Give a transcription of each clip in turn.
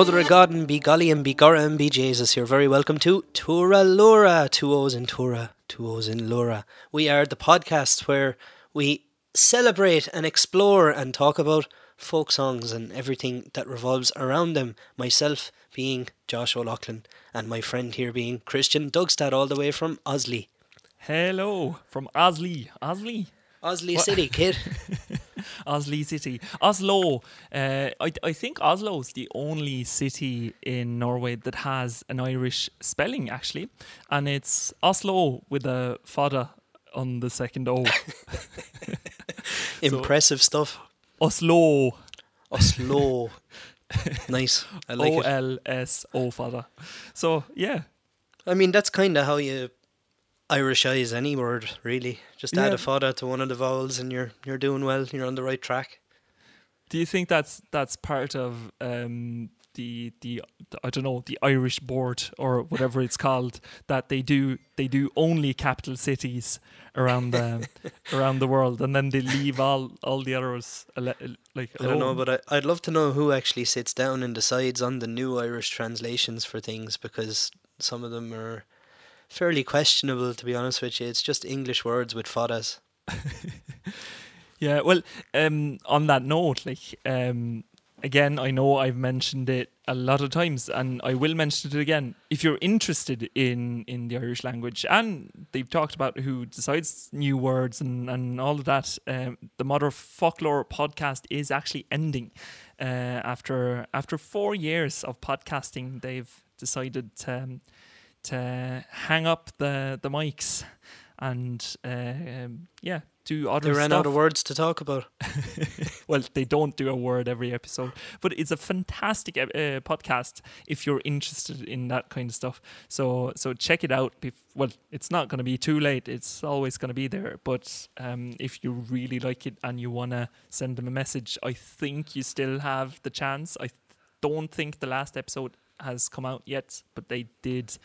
Mother of God and be golly and be Gora and be Jesus, you're very welcome to Toora Loora. Two O's in Toora, two O's in Loora. We are the podcast where we celebrate and explore and talk about folk songs and everything that revolves around them. Myself being Josh O'Loughlin and my friend here being Christian Dugstad all the way from Osley. Hello from Osley. Osley. Osley City, kid. Osley City. Oslo. Uh, I, I think Oslo is the only city in Norway that has an Irish spelling, actually. And it's Oslo with a fada on the second O. Impressive stuff. Oslo. Oslo. nice. I like O. L S O fada. So, yeah. I mean, that's kind of how you Irishize any word, really. Just add Yeah. a fada to one of the vowels, and you're you're doing well. You're on the right track. Do you think that's that's part of um, the, the the I don't know the Irish board or whatever it's called that they do they do only capital cities around the around the world and then they leave all all the others like I don't know, but I, I'd love to know who actually sits down and decides on the new Irish translations for things because some of them are fairly questionable. To be honest with you, it's just English words with fadas. Yeah, well, um, on that note, like, um, again, I know I've mentioned it a lot of times, and I will mention it again. If you're interested in in the Irish language, and they've talked about who decides new words and and all of that, um, the Motherfoclóir podcast is actually ending. Uh, after after four years of podcasting, they've decided to um, to hang up the the mics and uh, um, yeah do other They ran stuff out of words to talk about. well, they don't do a word every episode, but it's a fantastic uh, podcast if you're interested in that kind of stuff. So, so check it out. Bef- well, it's not going to be too late. It's always going to be there. But um, if you really like it and you want to send them a message, I think you still have the chance. I th- don't think the last episode has come out yet, but they did.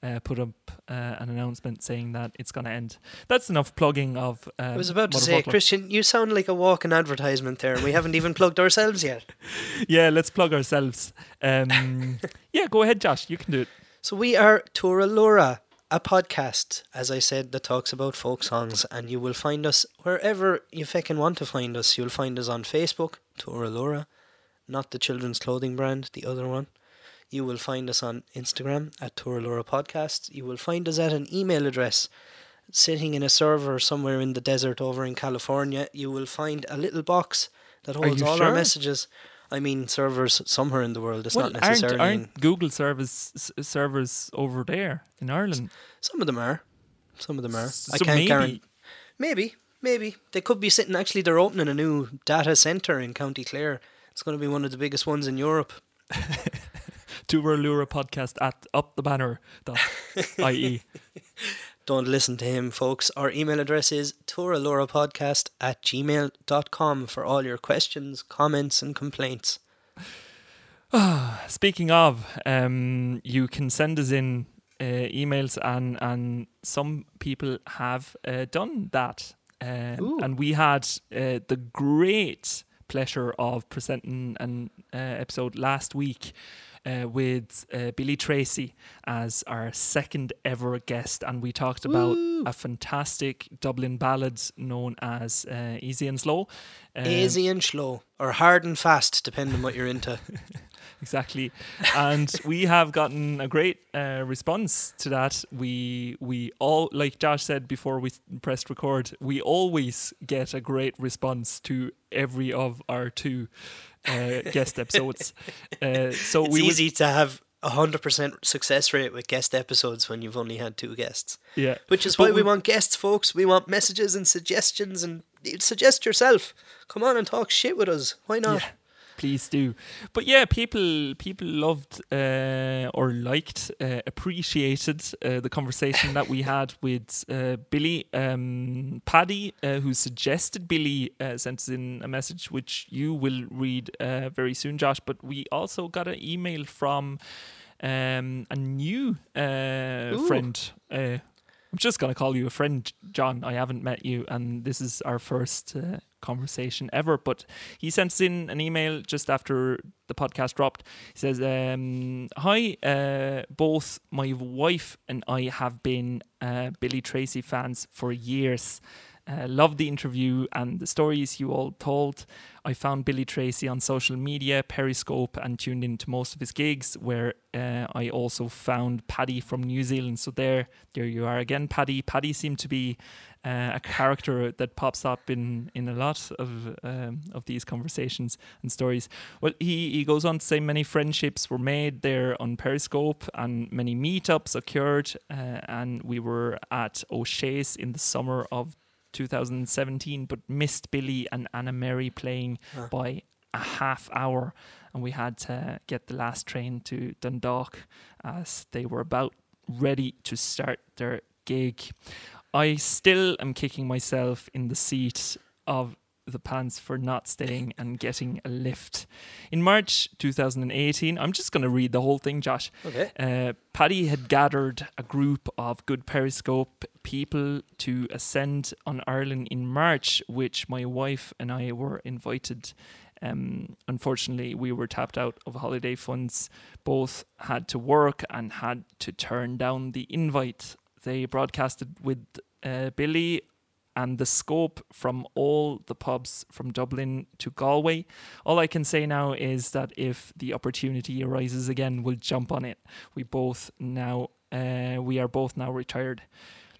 Uh, put up uh, an announcement saying that it's going to end. That's enough plugging of. Um, I was about to say. Christian, you sound like a walking advertisement there, and we haven't even plugged ourselves yet. yeah, let's plug ourselves. Um, yeah, go ahead, Josh. You can do it. So we are Toora Loora, a podcast, as I said, that talks about folk songs, and you will find us wherever you feckin' want to find us. You'll find us on Facebook, Toora Loora, not the children's clothing brand, the other one. You will find us on Instagram at Toora Loora Podcast. You will find us at an email address sitting in a server somewhere in the desert over in California. You will find a little box that holds all our messages. I mean, servers somewhere in the world. It's well, not necessarily. aren't, aren't Google service s- servers over there in Ireland? Some of them are. Some of them are. S- I so can't maybe guarantee. Maybe, maybe they could be sitting. Actually, they're opening a new data center in County Clare. It's going to be one of the biggest ones in Europe. Loora podcast at upthebanner.ie. Don't listen to him, folks. Our email address is tooraloorapodcast at gmail.com for all your questions, comments, and complaints. Speaking of, um, you can send us in uh, emails, and and some people have uh, done that. Um, and we had uh, the great pleasure of presenting an uh, episode last week uh, with uh, Billy Tracy as our second ever guest, and we talked about Woo. a fantastic Dublin ballad known as uh, "Easy and Slow." Um, Easy and slow, or hard and fast, depending on what you're into. exactly and we have gotten a great uh, response to that we we all like josh said before we pressed record we always get a great response to every of our two uh, guest episodes uh, so it's we would- easy to have a hundred percent success rate with guest episodes when you've only had two guests. yeah Which is But why we we- want guests, folks. We want messages and suggestions, and suggest yourself. Come on and talk shit with us. Why not? Yeah, please do. But yeah, people people loved uh, or liked, uh, appreciated uh, the conversation that we had with uh, Billy um, Paddy, uh, who suggested Billy uh, sent us in a message which you will read uh, very soon, Josh. But we also got an email from um, a new uh, friend. I'm just going to call you a friend, John. I haven't met you, and this is our first uh, conversation ever. But he sent us in an email just after the podcast dropped. He says, um, Hi, uh, both my wife and I have been uh, Billy Tracy fans for years. Uh, loved the interview and the stories you all told. I found Billy Tracy on social media, Periscope, and tuned into most of his gigs. Where uh, I also found Paddy from New Zealand. So there, there you are again, Paddy. Paddy seemed to be uh, a character that pops up in in a lot of um, of these conversations and stories. Well, he he goes on to say many friendships were made there on Periscope, and many meetups occurred. Uh, and we were at O'Shea's in the summer of 2017, but missed Billy and Anna Mary playing Huh. by a half hour, and we had to get the last train to Dundalk as they were about ready to start their gig. I still am kicking myself in the seat of the pants for not staying and getting a lift. In March 2018, I'm just going to read the whole thing, Josh. Okay. Uh, Paddy had gathered a group of good Periscope people to ascend on Ireland in March, which my wife and I were invited. Um, unfortunately, we were tapped out of holiday funds. Both had to work and had to turn down the invite. They broadcasted with uh, Billy and the scope from all the pubs from Dublin to Galway. All I can say now is that if the opportunity arises again, we'll jump on it. We both now uh, we are both now retired.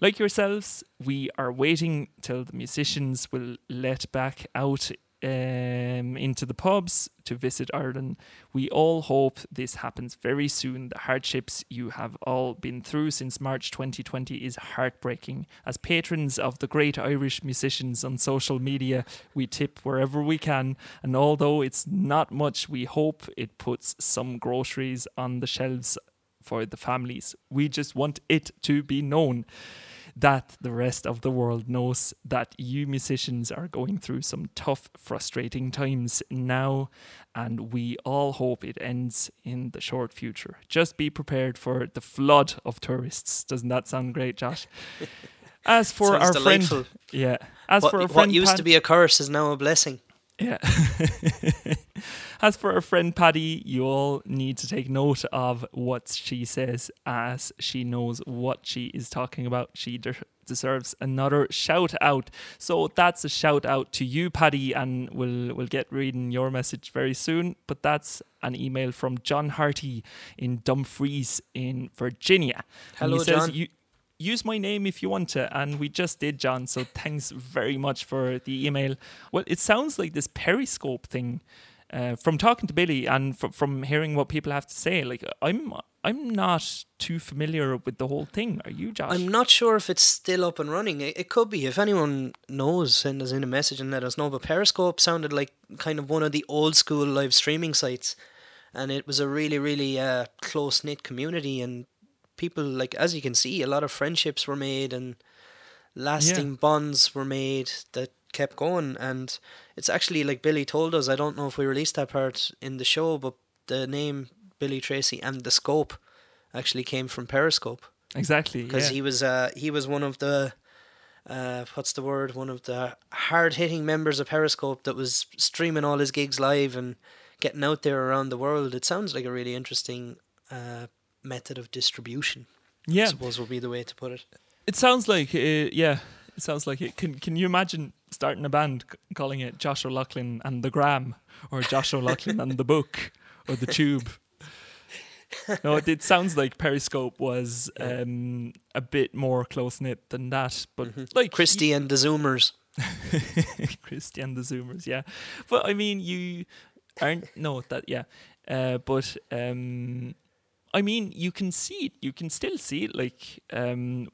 Like yourselves, we are waiting till the musicians will let back out um, into the pubs to visit Ireland. We all hope this happens very soon. The hardships you have all been through since March 2020 is heartbreaking. As patrons of the great Irish musicians on social media, we tip wherever we can, and although it's not much, we hope it puts some groceries on the shelves for the families. We just want it to be known that the rest of the world knows that you musicians are going through some tough, frustrating times now, and we all hope it ends in the short future. Just be prepared for the flood of tourists. Doesn't that sound great, Josh? As for Sounds our delightful. friend, yeah. As what, for our what used Pat- to be a curse is now a blessing. yeah. as for our friend Paddy, you all need to take note of what she says as she knows what she is talking about. She de- deserves another shout out. So that's a shout out to you, Paddy, and we'll we'll get reading your message very soon. But that's an email from John Harty in Dumfries in Virginia. And Hello, he says, John. You, use my name if you want to and we just did john so thanks very much for the email well it sounds like this periscope thing uh, from talking to billy and fr- from hearing what people have to say like i'm i'm not too familiar with the whole thing are you josh I'm not sure if it's still up and running. It, it could be. If anyone knows, send us in a message and let us know. But Periscope sounded like kind of one of the old school live streaming sites, and it was a really, really uh, close knit community. And people, like as you can see, a lot of friendships were made and lasting bonds were made that kept going. And it's actually like Billy told us. I don't know if we released that part in the show, but the name Billy Tracy and the scope actually came from Periscope exactly because yeah. he was uh he was one of the uh what's the word one of the hard hitting members of Periscope that was streaming all his gigs live and getting out there around the world. It sounds like a really interesting uh method of distribution. I yeah suppose would be the way to put it. it sounds like uh, yeah it sounds like it can can you imagine starting a band c- calling it josh o'loughlin and the gram or josh o'loughlin and the book or the tube no, it, it sounds like Periscope was um, a bit more close knit than that, but like Christy and the Zoomers. Christy and the Zoomers, yeah. But I mean, you aren't no that yeah, uh, but um, I mean, you can see it. You can still see it, like um,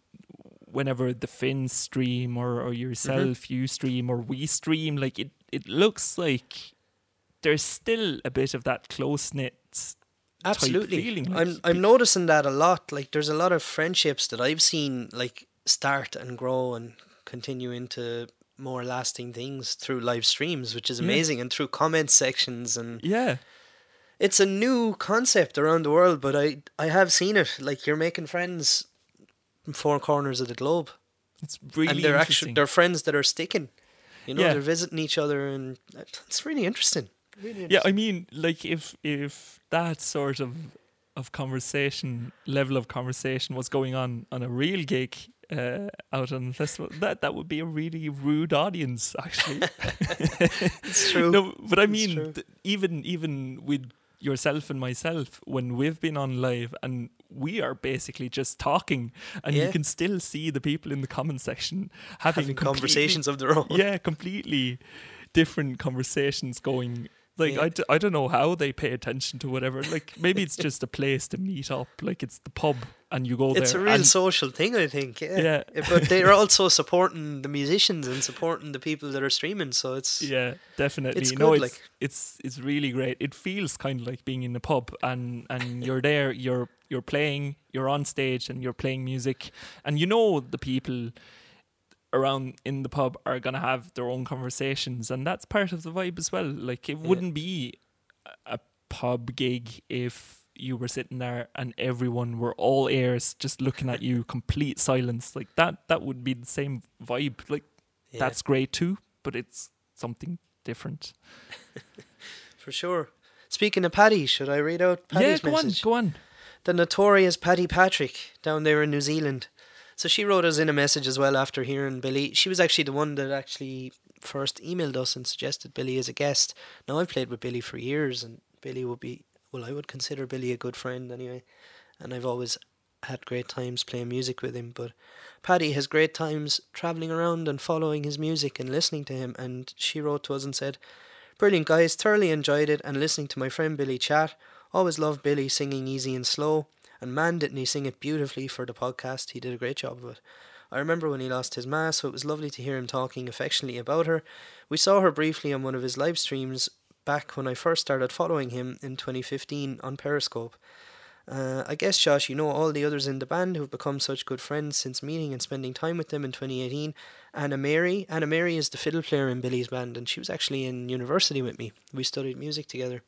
whenever the Finns stream or or yourself mm-hmm. you stream or we stream, like it. It looks like there's still a bit of that close knit. Absolutely. feeling, like, I'm I'm noticing that a lot. Like there's a lot of friendships that I've seen like start and grow and continue into more lasting things through live streams, which is Yeah. amazing, and through comment sections and Yeah, it's a new concept around the world, but I I have seen it. Like you're making friends four corners of the globe, It's really and they're actually they're friends that are sticking. You know, Yeah. they're visiting each other, and it's really interesting. Really Yeah. I mean, like if if that sort of of conversation level of conversation was going on on a real gig uh, out on the festival, that that would be a really rude audience, actually. it's true. no, but I mean, true. th- even even with yourself and myself, when we've been on live and we are basically just talking, and Yeah. you can still see the people in the comment section having, Having conversations of their own. yeah, completely different conversations going. Like Yeah. I, d- I don't know how they pay attention to whatever. Like maybe it's just a place to meet up. Like it's the pub and you go there. It's a real social thing, I think. Yeah. Yeah. But they're also supporting the musicians and supporting the people that are streaming. So it's yeah, definitely. It's no, good, it's like- it's it's really great. It feels kind of like being in a pub and and you're there. You're you're playing. You're on stage and you're playing music, and you know the people around in the pub are gonna have their own conversations, and that's part of the vibe as well. Like it Yeah. wouldn't be a- a pub gig if you were sitting there and everyone were all ears just looking at you complete silence like that that would be the same vibe like yeah, that's great too, but it's something different. for sure. Speaking of Paddy, should I read out Paddy's yeah, go message? on, go on. the notorious Paddy Patrick down there in New Zealand. So she wrote us in a message as well after hearing Billy. She was actually the one that actually first emailed us and suggested Billy as a guest. Now I've played with Billy for years, and Billy would be well, I would consider Billy a good friend anyway, and I've always had great times playing music with him. But Paddy has great times traveling around and following his music and listening to him. And she wrote to us and said, "Brilliant guys, thoroughly enjoyed it and listening to my friend Billy chat. Always loved Billy singing easy and slow, and man, didn't he sing it beautifully for the podcast? He did a great job of it. I remember when he lost his ma, so it was lovely to hear him talking affectionately about her. We saw her briefly on one of his live streams back when I first started following him in 2015 on Periscope. Uh, I guess, Josh, you know all the others in the band who've become such good friends since meeting and spending time with them in 2018. Anna Mary. Anna Mary is the fiddle player in Billy's band, and she was actually in university with me. We studied music together.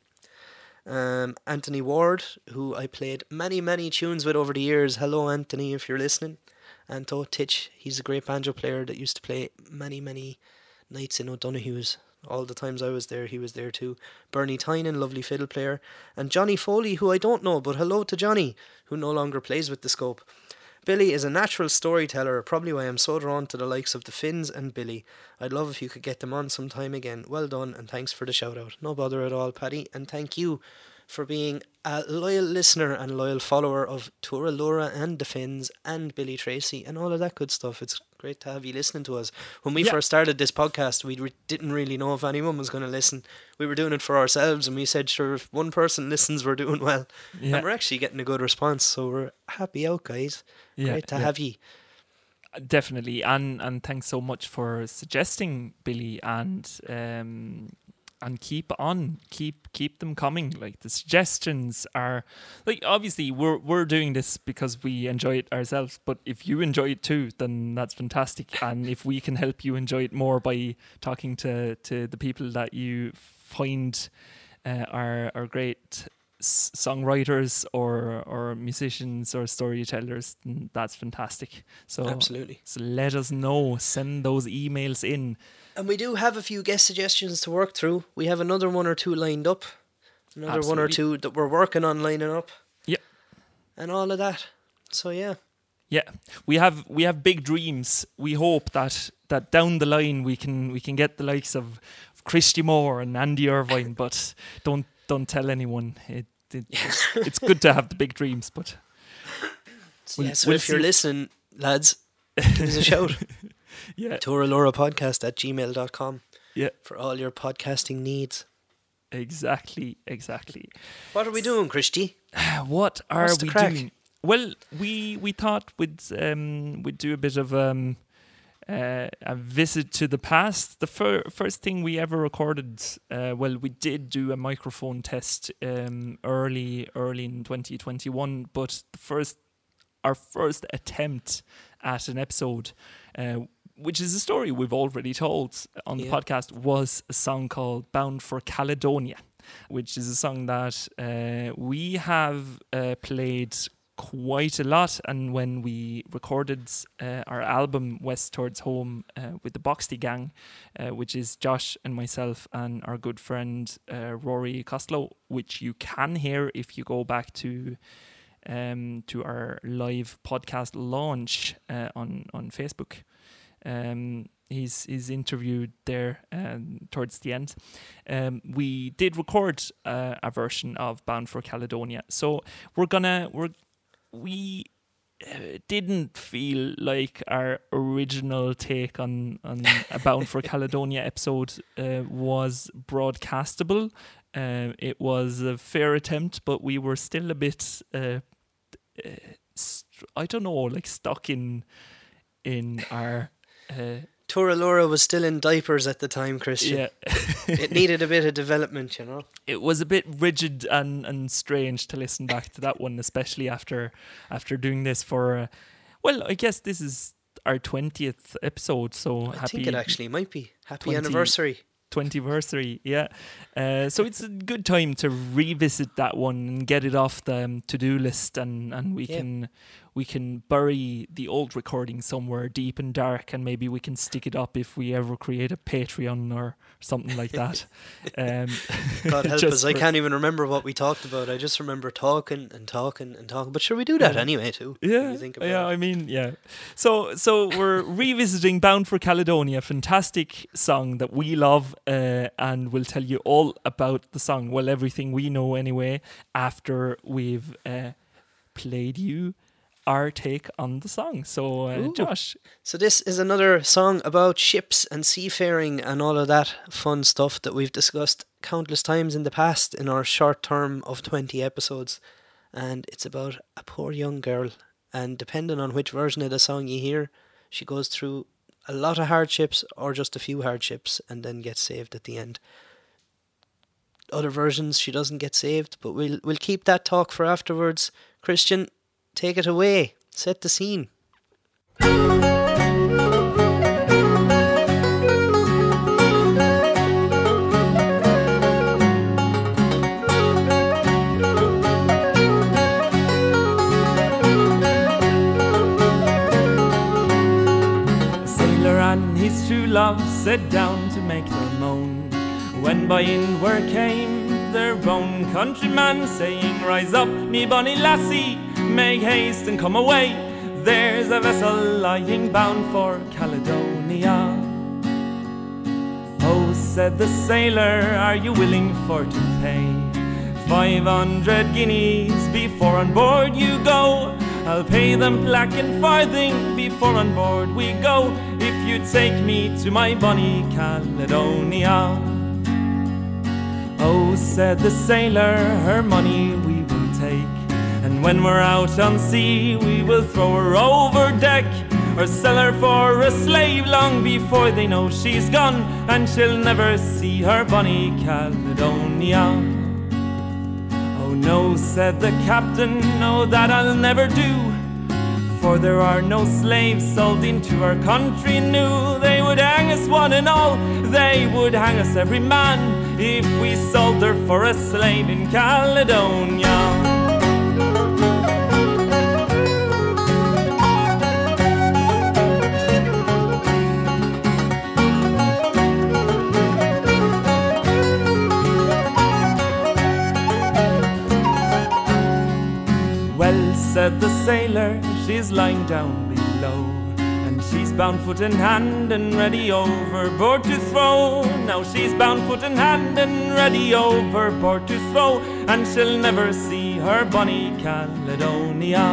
Um, Anthony Ward, who I played many, many tunes with over the years. Hello, Anthony, if you're listening. Anto Titch, he's a great banjo player that used to play many, many nights in O'Donoghue's. All the times I was there, he was there too. Bernie Tynan, lovely fiddle player. And Johnny Foley, who I don't know, but hello to Johnny, who no longer plays with the scope. Billy is a natural storyteller, probably why I'm so drawn to the likes of the Finns and Billy. I'd love if you could get them on sometime again. Well done, and thanks for the shout out. No bother at all, Paddy, and thank you for being a loyal listener and loyal follower of Toora Loora and the Finns and Billy Tracy and all of that good stuff. It's great to have you listening to us. When we Yeah. first started this podcast, we re- didn't really know if anyone was going to listen. We were doing it for ourselves, and we said, sure, if one person listens, we're doing well. Yeah, And we're actually getting a good response, so we're happy out, guys. yeah, Great to yeah. have you. definitely, and and thanks so much for suggesting Billy and um and keep on, keep keep them coming. Like the suggestions are like obviously we're we're doing this because we enjoy it ourselves, but if you enjoy it too, then that's fantastic. And if we can help you enjoy it more by talking to to the people that you find uh, are are great s- songwriters or or musicians or storytellers, then that's fantastic. So Absolutely. so let us know. Send those emails in. And we do have a few guest suggestions to work through. We have another one or two lined up, another one or two that we're working on lining up. Yep. And all of that. So, yeah. Yeah, we have we have big dreams. We hope that that down the line we can we can get the likes of, of Christy Moore and Andy Irvine, but don't don't tell anyone. It, it it's, it's good to have the big dreams, but We'll- yeah, so we'll if you're listening, lads, give us a shout. yeah, Podcast at gmail.com yeah, for all your podcasting needs. exactly, exactly. What are we doing, Christy? What are What's we doing? Well, we we thought we'd um we'd do a bit of um uh, a visit to the past. The fir- first thing we ever recorded, uh, well, we did do a microphone test um early early in 2021, but the first our first attempt at an episode. Uh, which is a story we've already told on the Yeah. podcast, was a song called Bound for Caledonia which is a song that uh, we have uh, played quite a lot. And when we recorded uh, our album West Towards Home uh, with the Boxty Gang, uh, which is Josh and myself and our good friend uh, Rory Costello, which you can hear if you go back to um, to our live podcast launch uh, on on Facebook. Um, he's he's interviewed there um, towards the end. Um, we did record uh, a version of Bound for Caledonia, so we're gonna we're we uh, didn't feel like our original take on on a Bound for Caledonia episode uh, was broadcastable. Uh, it was a fair attempt, but we were still a bit. Uh, uh, st- I don't know, like stuck in in our uh, Laura was still in diapers at the time, Christian. yeah. it needed a bit of development, you know. it was a bit rigid and, and strange to listen back to that one, especially after after doing this for. Uh, well, I guess this is our twentieth episode, so I happy think it actually might be. Happy 20 anniversary. twenty-versary. Yeah, uh, so it's a good time to revisit that one and get it off the um, to-do list, and and we Yeah. can we can bury the old recording somewhere deep and dark, and maybe we can stick it up if we ever create a Patreon or something like that. um, God help us. I can't even remember what we talked about. I just remember talking and talking and talking. But sure, we do that Yeah. anyway, too. Yeah, you think about yeah. it. I mean, yeah. So, so we're revisiting "Bound for Caledonia," fantastic song that we love, uh, and we'll tell you all about the song. Well, everything we know anyway. After we've uh, played you our take on the song. So, uh, Josh, So this is another song about ships and seafaring and all of that fun stuff that we've discussed countless times in the past in our short term of 20 episodes. And it's about a poor young girl. And depending on which version of the song you hear, she goes through a lot of hardships or just a few hardships and then gets saved at the end. Other versions she doesn't get saved, but we'll we'll keep that talk for afterwards. Christian, take it away. Set the scene. sailor and his true love sat down to make their moan. When by inward came their own countryman, saying, Rise up, me bonny lassie, make haste and come away. There's a vessel lying bound for Caledonia. Oh, said the sailor, are you willing for to pay five hundred guineas before on board you go? I'll pay them black and farthing before on board we go. If you take me to my bonny Caledonia. Oh, said the sailor, her money we will take. And when we're out on sea, we will throw her over deck or sell her for a slave long before they know she's gone, and she'll never see her bonny Caledonia. Oh no, said the captain, no, that I'll never do. For there are no slaves sold into our country new. They would hang us one and all, they would hang us every man if we sold her for a slave in Caledonia. Said the sailor, she's lying down below. And she's bound foot and hand and ready overboard to throw. Now she's bound foot and hand and ready overboard to throw. And she'll never see her bonny Caledonia.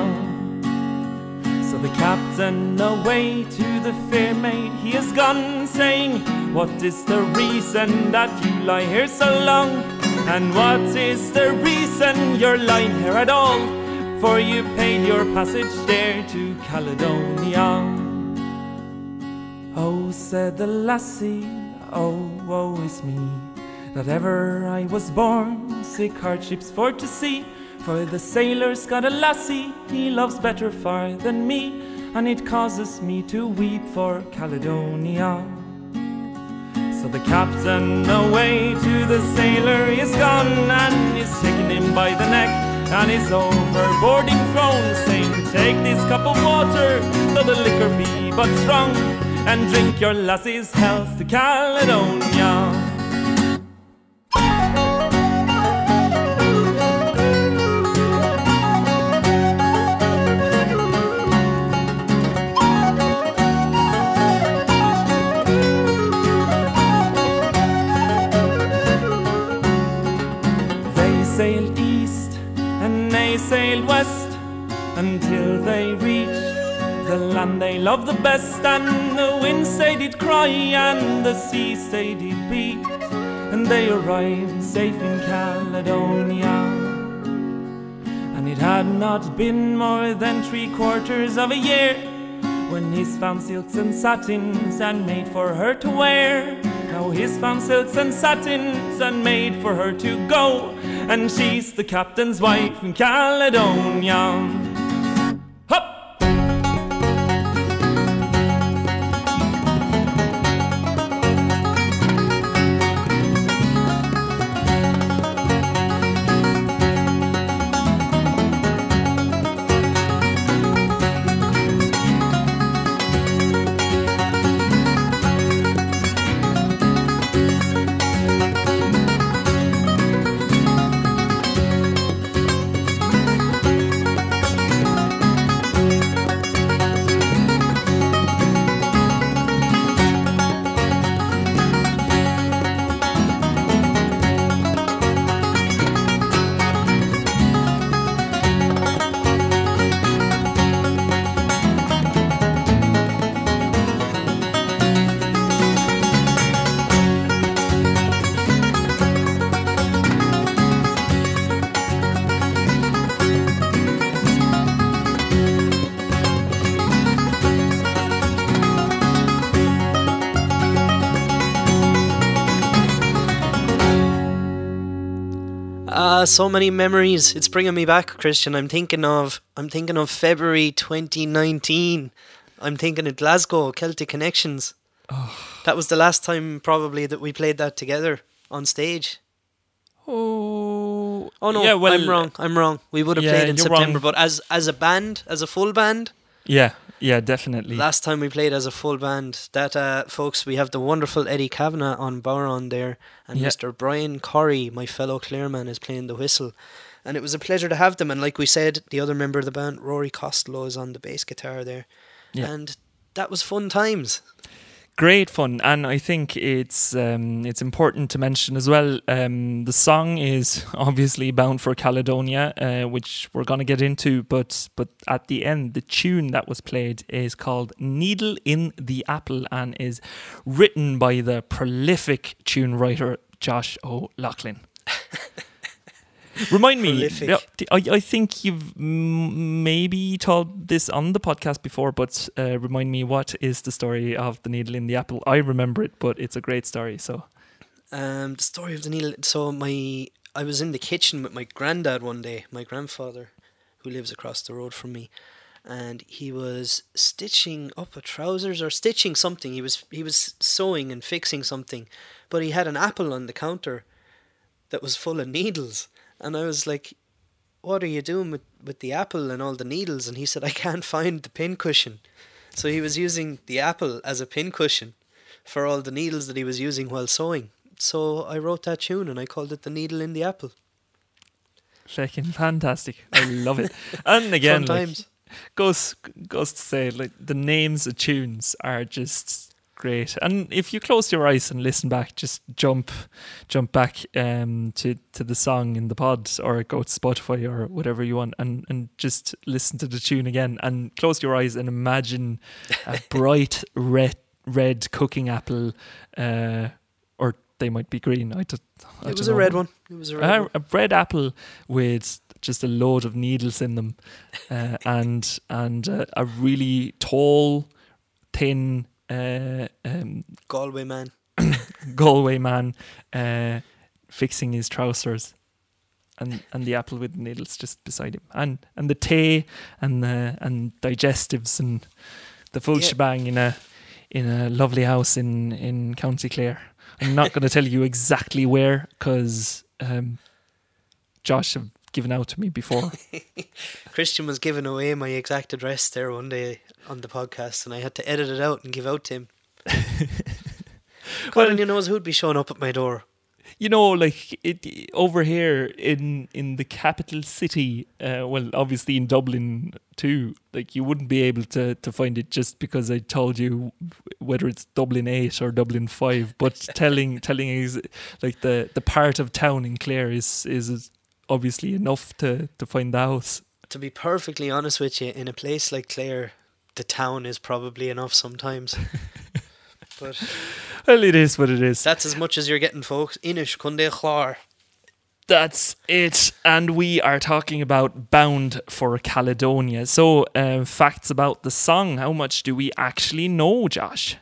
So the captain away to the fair maid he has gone, saying, What is the reason that you lie here so long? And what is the reason you're lying here at all? For you paid your passage there to Caledonia. Oh, said the lassie, oh, woe is me, that ever I was born, sick hardships for to see. For the sailor's got a lassie he loves better far than me, and it causes me to weep for Caledonia. So the captain away to the sailor is gone and is taking him by the neck and his overboarding throne, saying, Take this cup of water, though the liquor be but strong, and drink your lassie's health to Caledonia. West until they reached the land they loved the best. And the winds they did cry and the seas they did beat, and they arrived safe in Caledonia. And it had not been more than three quarters of a year when he's found silks and satins and made for her to wear. Now he's found silks and satins and made for her to go, and she's the captain's wife in Caledonia. Ah, so many memories. It's bringing me back, Christian. I'm thinking of I'm thinking of February 2019. I'm thinking of Glasgow Celtic Connections. That was the last time probably that we played that together on stage. Oh, Oh no, yeah, well, I'm wrong. I'm wrong. We would have yeah, played in September, wrong. but as as a band, as a full band, Yeah, yeah, definitely. last time we played as a full band, that uh, folks, we have the wonderful Eddie Kavanagh on bodhrán there, and Yeah. Mr. Brian Corey, my fellow Clareman, is playing the whistle. And it was a pleasure to have them. And like we said, the other member of the band, Rory Costello, is on the bass guitar there. Yeah. And that was fun times. Great fun, and I think it's um, it's important to mention as well. Um, the song is obviously bound for Caledonia, uh, which we're gonna get into. But but at the end, the tune that was played is called "Needle in the Apple" and is written by the prolific tune writer Josh O'Loughlin. Remind me, I, I, I think you've m- maybe told this on the podcast before, but uh, remind me what is the story of the needle in the apple? I remember it, but it's a great story. So Um, the story of the needle. So my, I was in the kitchen with my granddad one day, my grandfather, who lives across the road from me, and he was stitching up a trousers or stitching something. He was he was sewing and fixing something, but he had an apple on the counter that was full of needles, and I was like, "What are you doing with with the apple and all the needles?" And he said, "I can't find the pin cushion." So he was using the apple as a pin cushion for all the needles that he was using while sewing. So I wrote that tune and I called it The Needle in the Apple. fucking fantastic. I love it. And again, Fun like, goes goes to say like the names of tunes are just great. And if you close your eyes and listen back just jump jump back um to to the song in the pod or go to spotify or whatever you want and and just listen to the tune again and close your eyes and imagine a bright red red cooking apple uh or they might be green. I just I It was a red one. It was a red Uh, a red apple with just a load of needles in them, uh, and and uh, a really tall, thin uh, um, Galway man. Galway man uh, fixing his trousers, and and the apple with the needles just beside him, and and the tea and the and digestives and the full Yeah. shebang in a in a lovely house in in County Clare. I'm not going to tell you exactly where because um, Josh have given out to me before. Christian was giving away my exact address there one day on the podcast, and I had to edit it out and give out to him. God Well- only knows who'd be showing up at my door. you know, like it over here in in the capital city. Uh, well, obviously in Dublin too. Like you wouldn't be able to to find it just because I told you whether it's Dublin eight or Dublin five. But telling telling is like the the part of town in Clare is is obviously enough to to find the house. To be perfectly honest with you, in a place like Clare, the town is probably enough sometimes. but Well, it is what it is. that's as much as you're getting, folks. Inish Kunde Chlar. That's it. And we are talking about Bound for Caledonia. So, uh, facts about the song. How much do we actually know, Josh?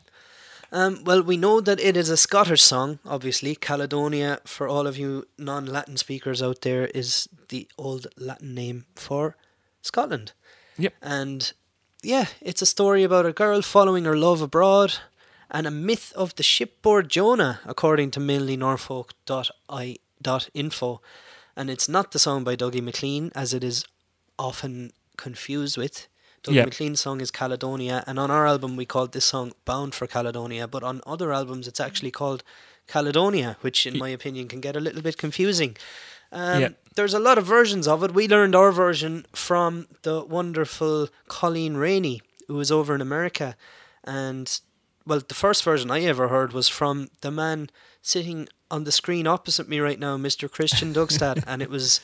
Um, well, we know that it is a Scottish song, obviously. Caledonia, for all of you non Latin speakers out there, is the old Latin name for Scotland. Yep. And yeah, it's a story about a girl following her love abroad and a myth of the shipboard Jonah, according to mainlynorfolk.i.info. And it's not the song by Dougie MacLean, as it is often confused with. Dougie Yeah. MacLean's song is Caledonia, and on our album we called this song Bound for Caledonia, but on other albums it's actually called Caledonia, which in my opinion can get a little bit confusing. Um. There's a lot of versions of it. We learned our version from the wonderful Colleen Raney, who was over in America. And, well, the first version I ever heard was from the man sitting on the screen opposite me right now, Mr. Christian Dugstad. and it was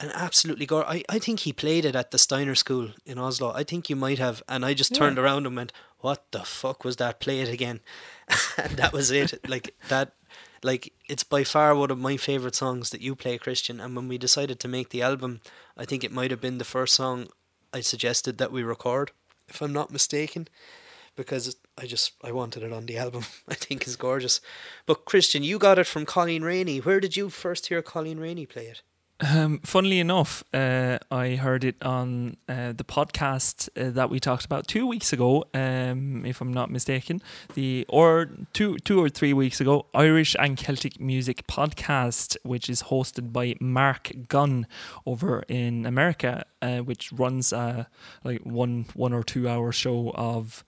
an absolutely gore. I, I think he played it at the Steiner School in Oslo. I think you might have. And I just Yeah. turned around and went, what the fuck was that? Play it again. and that was it. Like, that like it's by far one of my favorite songs that you play christian and when we decided to make the album i think it might have been the first song i suggested that we record if i'm not mistaken because i just i wanted it on the album. I think is gorgeous. But christian you got it from colleen raney. Where did you first hear colleen raney play it Um, funnily enough, uh, I heard it on uh, the podcast uh, that we talked about two weeks ago, um, if I'm not mistaken. The or two two or three weeks ago, Irish and Celtic Music podcast, which is hosted by Marc Gunn over in America, uh, which runs a like one one or two hour show of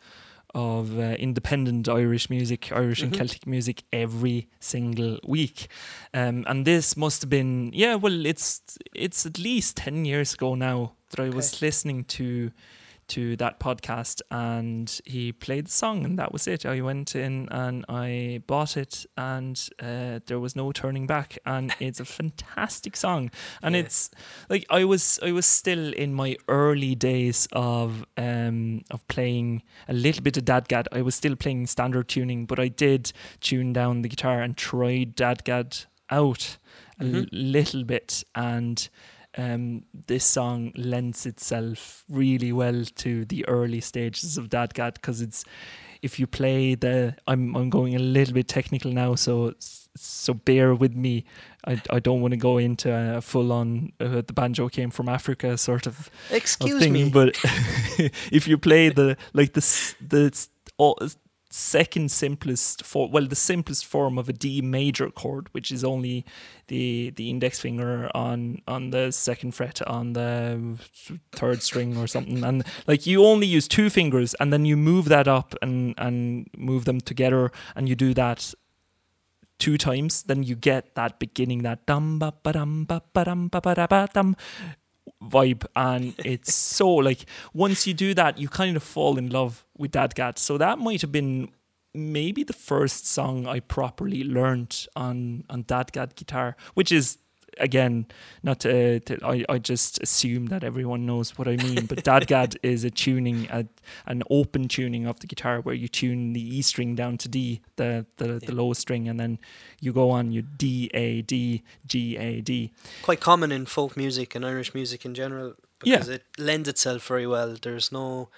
of uh, independent Irish music, Irish and Mhm. Celtic music every single week. Um, and this must have been yeah, well, it's it's at least ten years ago now that I was listening to to that podcast, and he played the song, and that was it. I went in and I bought it, and uh, there was no turning back. And it's a fantastic song, and Yeah. it's like I was I was still in my early days of um of playing a little bit of dadgad. I was still playing standard tuning, but I did tune down the guitar and tried dadgad out a l- little bit and um, this song lends itself really well to the early stages of dadgad because it's if you play the I'm I'm going a little bit technical now so so bear with me. I, I don't want to go into a full on uh, the banjo came from Africa sort of of excuse thing, me. but if you play the like the the oh, second simplest for well the simplest form of a D major chord, which is only the the index finger on on the second fret on the third string or something, and like you only use two fingers, and then you move that up and and move them together, and you do that two times, then you get that beginning, that dum ba ba dum ba ba dum ba ba ba dum vibe, and it's so like once you do that, you kind of fall in love with Dadgad. So that might have been maybe the first song I properly learned on on Dadgad guitar, which is again not to, to I, I just assume that everyone knows what I mean but dadgad is a tuning a, an open tuning of the guitar where you tune the E string down to D the the, the lowest string and then you go on you D A D G A D quite common in folk music and Irish music in general Yeah. because it lends itself very well. There's no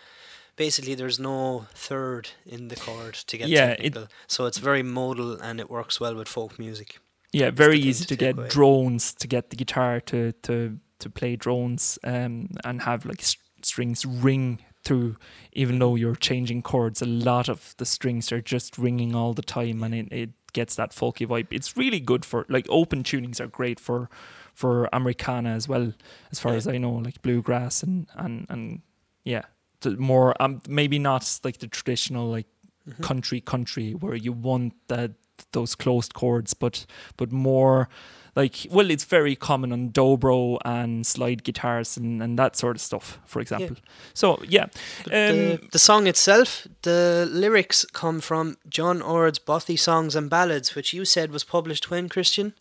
basically there's no third in the chord to get Yeah, it- so it's very modal and it works well with folk music. Yeah, very easy to to get away. drones to get the guitar to to to play drones um and have like st- strings ring through even though you're changing chords a lot of the strings are just ringing all the time and it, it gets that folky vibe it's really good for like open tunings are great for for Americana as well, as far Yeah. as I know, like bluegrass and and and yeah, the more um maybe not like the traditional like Mhm. country country where you want that those closed chords, but but more like well, it's very common on dobro and slide guitars and, and that sort of stuff, for example. So yeah, um, the, the song itself, the lyrics come from John Ord's Bothy Songs and Ballads, which you said was published when, Christian?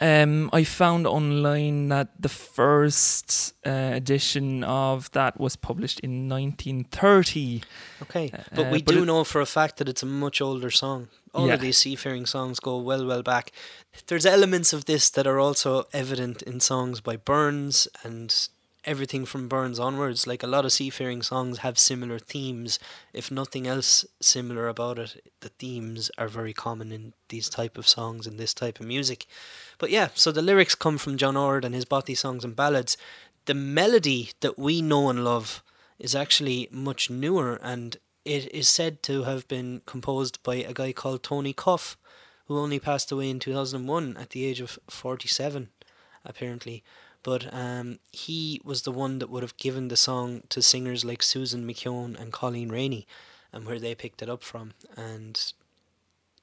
Um, I found online that the first uh, edition of that was published in 1930. Okay. Uh, But we but do know for a fact that it's a much older song. All Yeah. of these seafaring songs go well, well back. There's elements of this that are also evident in songs by Burns and everything from Burns onwards. Like a lot of seafaring songs have similar themes. If nothing else similar about it, the themes are very common in these type of songs and this type of music. But yeah, so the lyrics come from John Ord and his Bothy songs and ballads. The melody that we know and love is actually much newer and it is said to have been composed by a guy called Tony Cuff, who only passed away in 2001 at the age of 47, apparently. But um, he was the one that would have given the song to singers like Susan McKeown and Colleen Raney, and where they picked it up from. And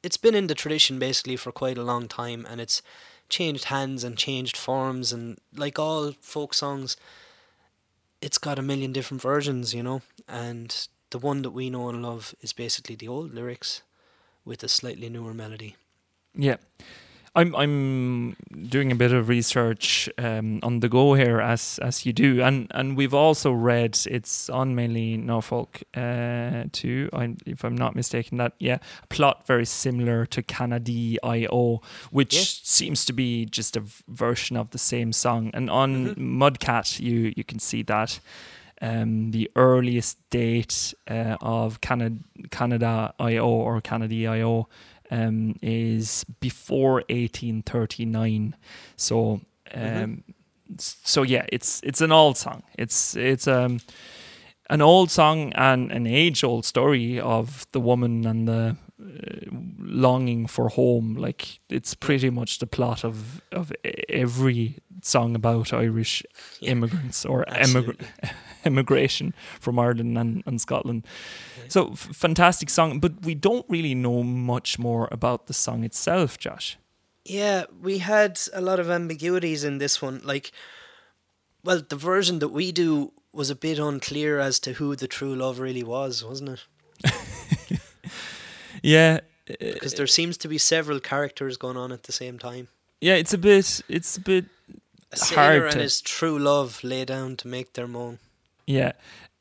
it's been in the tradition basically for quite a long time, and it's changed hands and changed forms, and like all folk songs, it's got a million different versions, you know, and the one that we know and love is basically the old lyrics with a slightly newer melody. Yeah. I'm I'm doing a bit of research um, on the go here, as as you do, and and we've also read it's on mainly Norfolk uh, too. I, if I'm not mistaken, that yeah, plot very similar to Canada I.O., which seems to be just a v- version of the same song. And on Mudcat, you you can see that um, the earliest date uh, of Canada Canada I.O. or Canada I.O um, is before 1839. So, um, Mhm. so yeah, it's it's an old song. It's it's um an old song and an age-old story of the woman and the Uh, longing for home. Like it's pretty much the plot of of every song about Irish Yeah, immigrants or emigra- immigration from Ireland and, and Scotland. So f- fantastic song, but we don't really know much more about the song itself, Josh. Yeah, we had a lot of ambiguities in this one. Like, well, the version that we do was a bit unclear as to who the true love really was, wasn't it? Yeah, Because there seems to be several characters going on at the same time. yeah, it's a bit, it's a bit, A sailor Hard and to- his true love lay down to make their moan. yeah.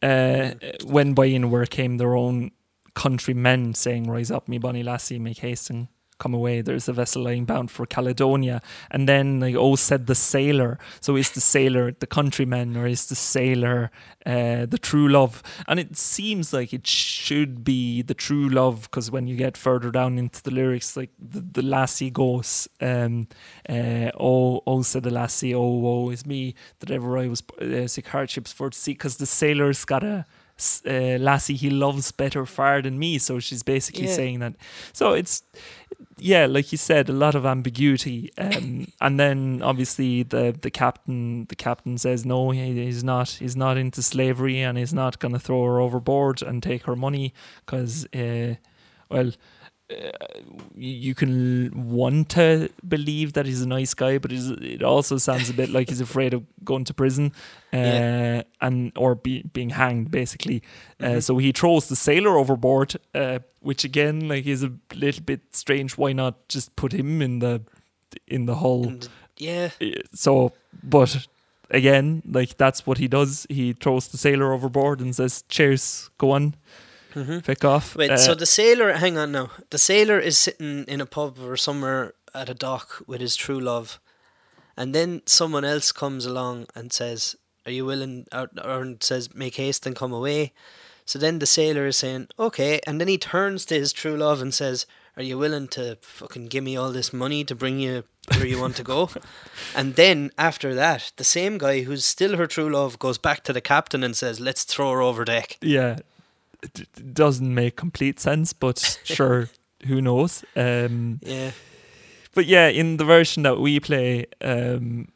Uh, when by in where came their own countrymen saying, "Rise up, me bonny lassie, make haste and come away." There's a vessel lying bound for Caledonia, and then like, oh, said the sailor. So is the sailor the countryman, or is the sailor uh, the true love? And it seems like it should be the true love because when you get further down into the lyrics, like the, the lassie goes, um, uh, "Oh, oh," said the lassie, "Oh, woe is me that ever I was uh, sick hardships for to see," because the sailor's got a. uh, lassie he loves better far than me. So she's basically Yeah. saying that. So it's yeah, like you said, a lot of ambiguity. Um, and then obviously the the captain the captain says no, he, he's not he's not into slavery and he's not going to throw her overboard and take her money because uh, well. Uh, you can want to believe that he's a nice guy, but it also sounds a bit like he's afraid of going to prison, uh, Yeah. and or be, being hanged, basically. Uh, Mhm. so he throws the sailor overboard, uh, which again, like, is a little bit strange. Why not just put him in the in the hull? And yeah, Uh, So, but again, like that's what he does. He throws the sailor overboard and says, "Cheers, go on, hmm pick off." Wait, Uh, so the sailor, hang on now. The sailor is sitting in a pub or somewhere at a dock with his true love. And then someone else comes along and says, Are you willing, or, or says, Make haste and come away. So then the sailor is saying, Okay. And then he turns to his true love and says, Are you willing to fucking give me all this money to bring you where you want to go? and then after that, the same guy who's still her true love goes back to the captain and says, Let's throw her over deck. yeah, it doesn't make complete sense, but sure, who knows? Um, Yeah. but yeah, in the version that we play, um,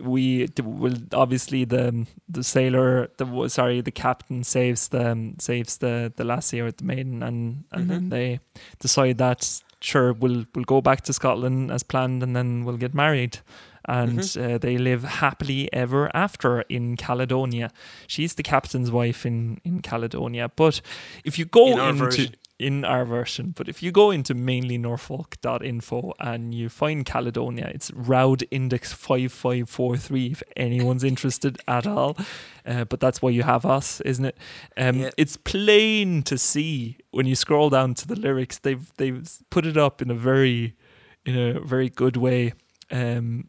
we will obviously the the sailor the sorry the captain saves the saves the the lassie or the maiden and and then Mhm. they decide that sure we'll we'll go back to Scotland as planned and then we'll get married and Mhm. uh, they live happily ever after in Caledonia. She's the captain's wife in in Caledonia. But if you go In into version. in our version, but if you go into mainly Norfolk.info and you find Caledonia, it's Roud Index 5543 if anyone's interested at all. Uh, but that's why you have us, isn't it? Um, Yeah. It's plain to see when you scroll down to the lyrics. They've they've put it up in a very in a very good way. Um,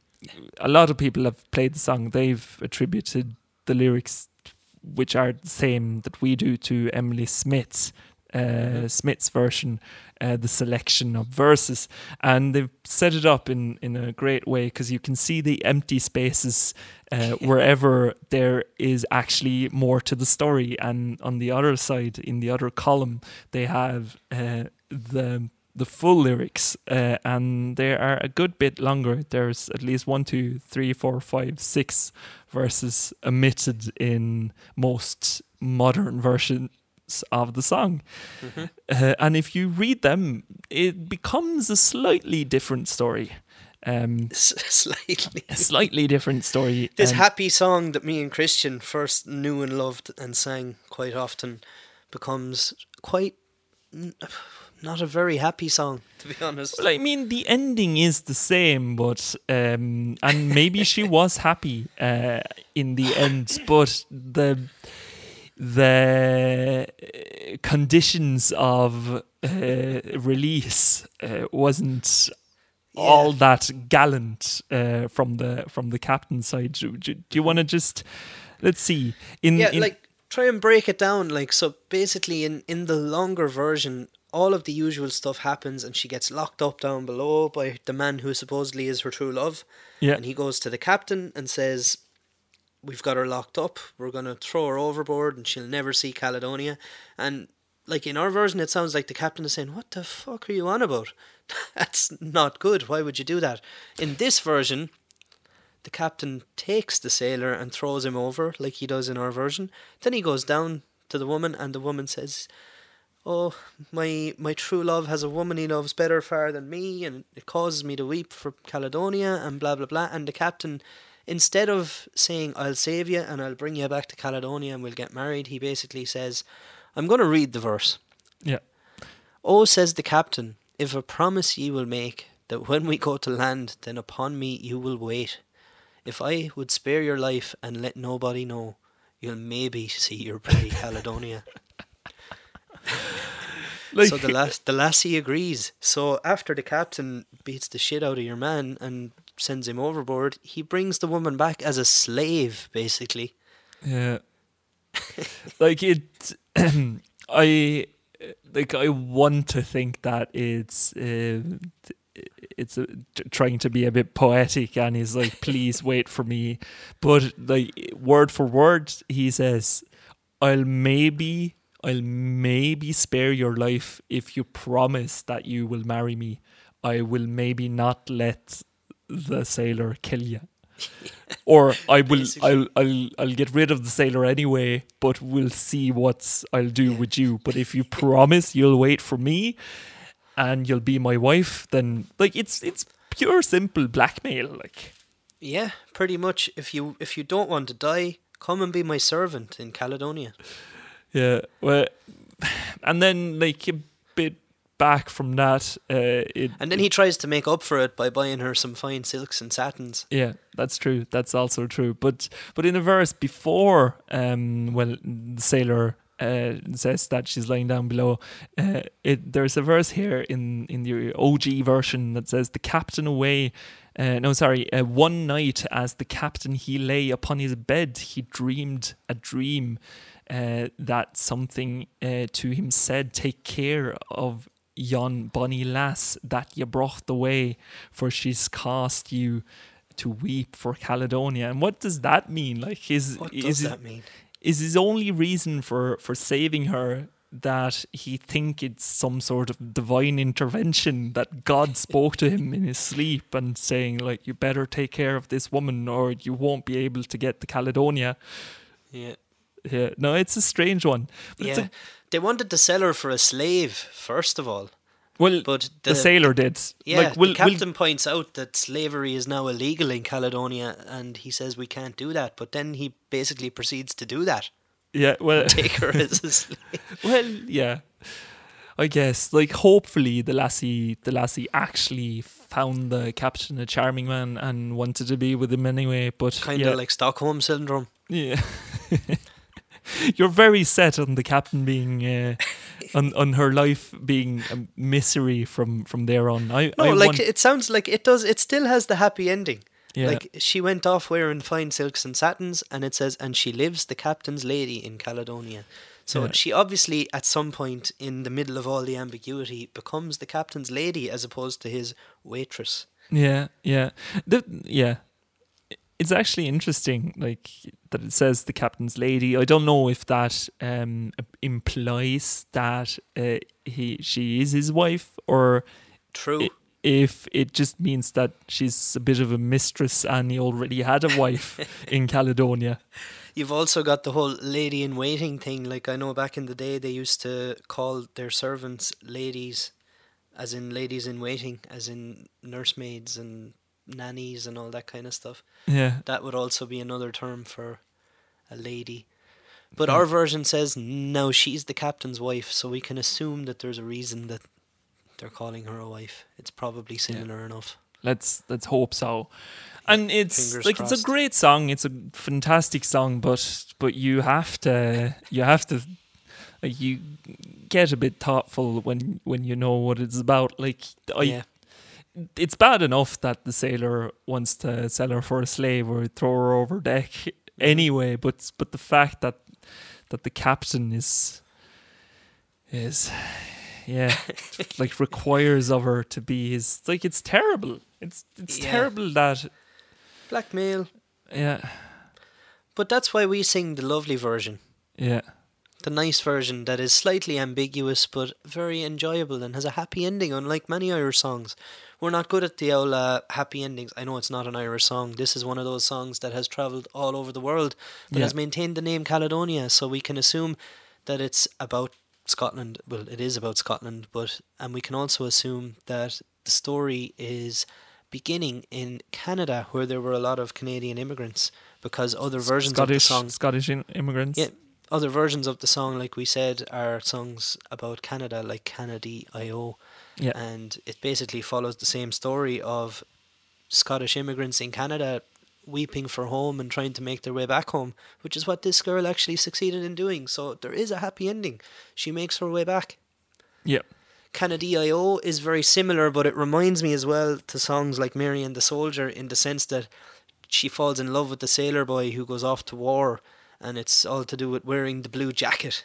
a lot of people have played the song. They've attributed the lyrics, which are the same that we do, to Emily Smith's uh, Mhm. Smith's version, uh, the selection of verses, and they've set it up in in a great way because you can see the empty spaces uh, wherever there is actually more to the story, and on the other side, in the other column, they have uh, the the full lyrics, uh, and they are a good bit longer. There's at least one, two, three, four, five, six verses omitted in most modern versions of the song. Mhm. Uh, and if you read them, it becomes a slightly different story. Um, S- Slightly. a slightly different story. This um, happy song that me and Christian first knew and loved and sang quite often becomes quite not a very happy song, to be honest. Well, I mean, the ending is the same, but um, and maybe she was happy uh, in the end, but the the uh, conditions of uh, release uh, wasn't all that gallant uh, from the from the captain's side. Do, do, do you want to just let's see in yeah, in- like try and break it down. Like so, basically, in in the longer version, all of the usual stuff happens, and she gets locked up down below by the man who supposedly is her true love. yeah And he goes to the captain and says, "We've got her locked up. We're gonna throw her overboard, and she'll never see Caledonia." And like in our version, it sounds like the captain is saying, "What the fuck are you on about? That's not good. Why would you do that?" In this version, the captain takes the sailor and throws him over like he does in our version. Then he goes down to the woman, and the woman says, "Oh, my my true love has a woman he loves better far than me, and it causes me to weep for Caledonia and blah blah blah." And the captain, instead of saying "I'll save you and I'll bring you back to Caledonia and we'll get married," he basically says, "I'm going to read the verse." yeah Oh, says the captain, if a promise ye will make, that when we go to land, then upon me you will wait. If I would spare your life and let nobody know, you'll maybe see your pretty Caledonia. like so the lass, the lassie agrees. So after the captain beats the shit out of your man and sends him overboard, he brings the woman back as a slave, basically. Yeah. like it I like I want to think that it's uh, it's trying to be a bit poetic and he's like please wait for me but like word for word he says I'll maybe I'll maybe spare your life if you promise that you will marry me I will maybe not let the sailor kill you or I will I'll, I'll I'll get rid of the sailor anyway, but we'll see what I'll do with you. But if you promise you'll wait for me and you'll be my wife, then like it's it's pure simple blackmail. Like Yeah, pretty much. If you if you don't want to die, come and be my servant in Caledonia. Yeah, well, and then like a bit back from that, uh, it And then he tries to make up for it by buying her some fine silks and satins. Yeah, that's true. That's also true. But but in a verse before, um, well, the sailor uh, says that she's lying down below. Uh, it there's a verse here in in the OG version that says the captain away. Uh, no, sorry. Uh, one night, as the captain he lay upon his bed, he dreamed a dream uh, that something uh, to him said, "Take care of." Yon bonny lass that ye brought away, for she's cast you to weep for Caledonia. And what does that mean? Like, is What is does that mean? is his only reason for for saving her that he think it's some sort of divine intervention that God spoke to him in his sleep and saying like you better take care of this woman or you won't be able to get the Caledonia. Yeah. Yeah, no, it's a strange one. But Yeah. a, They wanted to sell her for a slave, first of all. well, But the, the, sailor did. Yeah, like, we'll, the captain points out that slavery is now illegal in Caledonia, and he says we can't do that. But then he basically proceeds to do that. yeah, well, Take her as a slave. well, yeah. I guess, like, hopefully the lassie, the lassie actually found the captain a charming man and wanted to be with him anyway. But Kind yeah, of like Stockholm syndrome. Yeah. You're very set on the captain being uh, on on her life being a misery from from there on. I No, I like want- it sounds like it does. It still has the happy ending. yeah, Like she went off wearing fine silks and satins, and it says, and she lives the captain's lady in Caledonia. So Yeah. she obviously, at some point in the middle of all the ambiguity, becomes the captain's lady as opposed to his waitress. yeah, yeah, the, yeah. It's actually interesting, like that it says the captain's lady. I don't know if that um, implies that uh, he she is his wife, or True. i- if it just means that she's a bit of a mistress and he already had a wife in Caledonia. You've also got the whole lady in waiting thing. Like I know back in the day, they used to call their servants ladies, as in ladies in waiting, as in nursemaids and nannies and all that kind of stuff. Yeah, That would also be another term for a lady. But Yeah. our version says no, she's the captain's wife, so we can assume that there's a reason that they're calling her a wife. It's probably similar enough. let's let's hope so. And it's Fingers like it's a great song. It's a fantastic song, but but you have to you have to like you get a bit thoughtful when when you know what it's about. Like I, yeah, it's bad enough that the sailor wants to sell her for a slave or throw her over deck mm-hmm. anyway, but but the fact that that the captain is is yeah like requires of her to be his like it's terrible. It's it's Yeah. terrible that blackmail. yeah But that's why we sing the lovely version. yeah the nice version that is slightly ambiguous but very enjoyable and has a happy ending, unlike many Irish songs. We're not good at the old uh, happy endings. I know it's not an Irish song. This is one of those songs that has travelled all over the world but Yeah. has maintained the name Caledonia, so we can assume that it's about Scotland. Well, it is about Scotland, but and we can also assume that the story is beginning in Canada, where there were a lot of Canadian immigrants, because other versions Scottish of the song Scottish immigrants yeah, other versions of the song, like we said, are songs about Canada, like Canada I.O. yeah And it basically follows the same story of Scottish immigrants in Canada weeping for home and trying to make their way back home, which is what this girl actually succeeded in doing. So there is a happy ending. She makes her way back. yeah Canada.io is very similar, but it reminds me as well to songs like Mary and the Soldier in the sense that she falls in love with the sailor boy who goes off to war, and it's all to do with wearing the blue jacket,